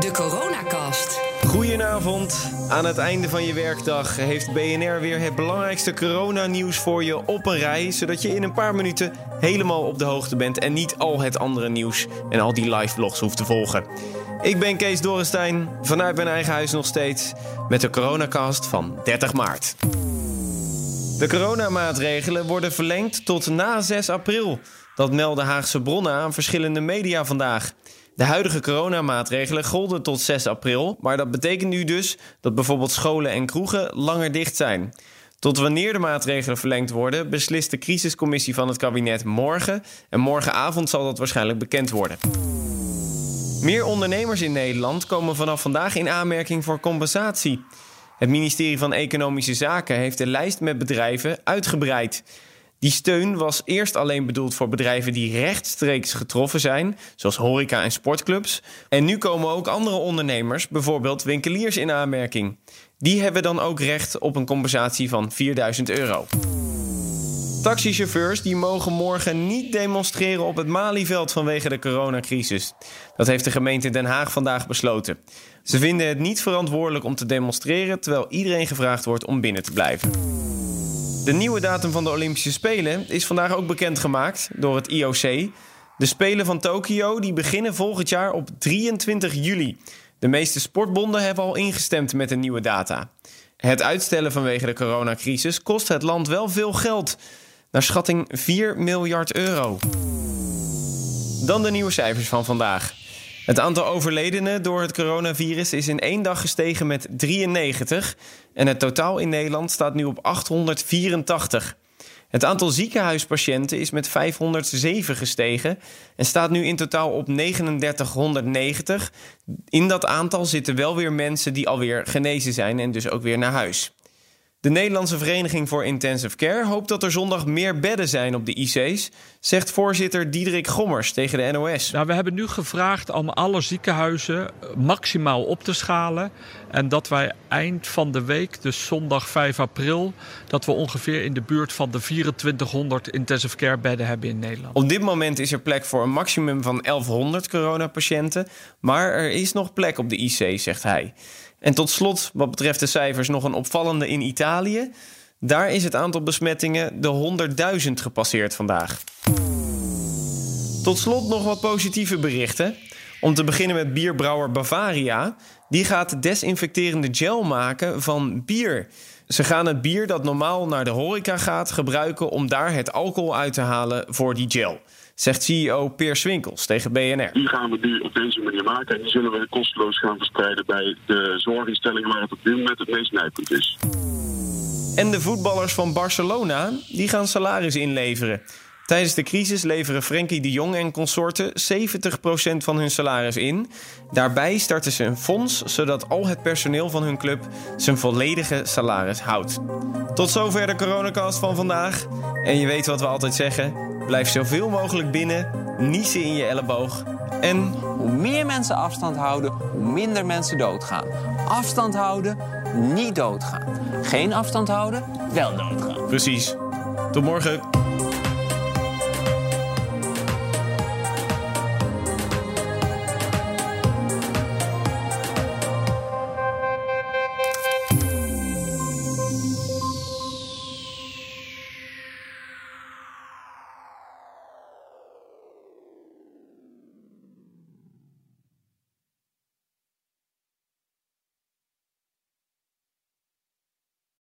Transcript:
De Coronacast. Goedenavond. Aan het einde van je werkdag heeft BNR weer het belangrijkste coronanieuws voor je op een rij, zodat je in een paar minuten helemaal op de hoogte bent en niet al het andere nieuws en al die live vlogs hoeft te volgen. Ik ben Kees Dorrestein, vanuit mijn eigen huis nog steeds, met de coronacast van 30 maart. De coronamaatregelen worden verlengd tot na 6 april. Dat melden Haagse bronnen aan verschillende media vandaag. De huidige coronamaatregelen golden tot 6 april, maar dat betekent nu dus dat bijvoorbeeld scholen en kroegen langer dicht zijn. Tot wanneer de maatregelen verlengd worden, beslist de crisiscommissie van het kabinet morgen. En morgenavond zal dat waarschijnlijk bekend worden. Meer ondernemers in Nederland komen vanaf vandaag in aanmerking voor compensatie. Het ministerie van Economische Zaken heeft de lijst met bedrijven uitgebreid. Die steun was eerst alleen bedoeld voor bedrijven die rechtstreeks getroffen zijn, zoals horeca en sportclubs. En nu komen ook andere ondernemers, bijvoorbeeld winkeliers, in aanmerking. Die hebben dan ook recht op een compensatie van 4000 euro. Taxichauffeurs die mogen morgen niet demonstreren op het Malieveld vanwege de coronacrisis. Dat heeft de gemeente Den Haag vandaag besloten. Ze vinden het niet verantwoordelijk om te demonstreren, terwijl iedereen gevraagd wordt om binnen te blijven. De nieuwe datum van de Olympische Spelen is vandaag ook bekendgemaakt door het IOC. De Spelen van Tokio die beginnen volgend jaar op 23 juli. De meeste sportbonden hebben al ingestemd met de nieuwe data. Het uitstellen vanwege de coronacrisis kost het land wel veel geld. Naar schatting 4 miljard euro. Dan de nieuwe cijfers van vandaag. Het aantal overledenen door het coronavirus is in één dag gestegen met 93 en het totaal in Nederland staat nu op 884. Het aantal ziekenhuispatiënten is met 507 gestegen en staat nu in totaal op 3990. In dat aantal zitten wel weer mensen die alweer genezen zijn en dus ook weer naar huis. De Nederlandse Vereniging voor Intensive Care hoopt dat er zondag meer bedden zijn op de IC's, zegt voorzitter Diederik Gommers tegen de NOS. Nou, we hebben nu gevraagd om alle ziekenhuizen maximaal op te schalen. En dat wij eind van de week, dus zondag 5 april, dat we ongeveer in de buurt van de 2400 intensive care bedden hebben in Nederland. Op dit moment is er plek voor een maximum van 1100 coronapatiënten, maar er is nog plek op de IC, zegt hij. En tot slot, wat betreft de cijfers, nog een opvallende in Italië. Daar is het aantal besmettingen de 100.000 gepasseerd vandaag. Tot slot nog wat positieve berichten. Om te beginnen met bierbrouwer Bavaria. Die gaat desinfecterende gel maken van bier. Ze gaan het bier dat normaal naar de horeca gaat gebruiken om daar het alcohol uit te halen voor die gel zegt CEO Peer Swinkels tegen BNR. Die gaan we nu op deze manier maken en die zullen we kosteloos gaan verspreiden bij de zorginstellingen waar het op dit moment het meest nijpend is. En de voetballers van Barcelona, die gaan salaris inleveren. Tijdens de crisis leveren Frenkie de Jong en consorten 70% van hun salaris in. Daarbij starten ze een fonds, zodat al het personeel van hun club zijn volledige salaris houdt. Tot zover de coronacast van vandaag. En je weet wat we altijd zeggen: blijf zoveel mogelijk binnen, niezen in je elleboog. En hoe meer mensen afstand houden, hoe minder mensen doodgaan. Afstand houden, niet doodgaan. Geen afstand houden, wel doodgaan. Precies. Tot morgen.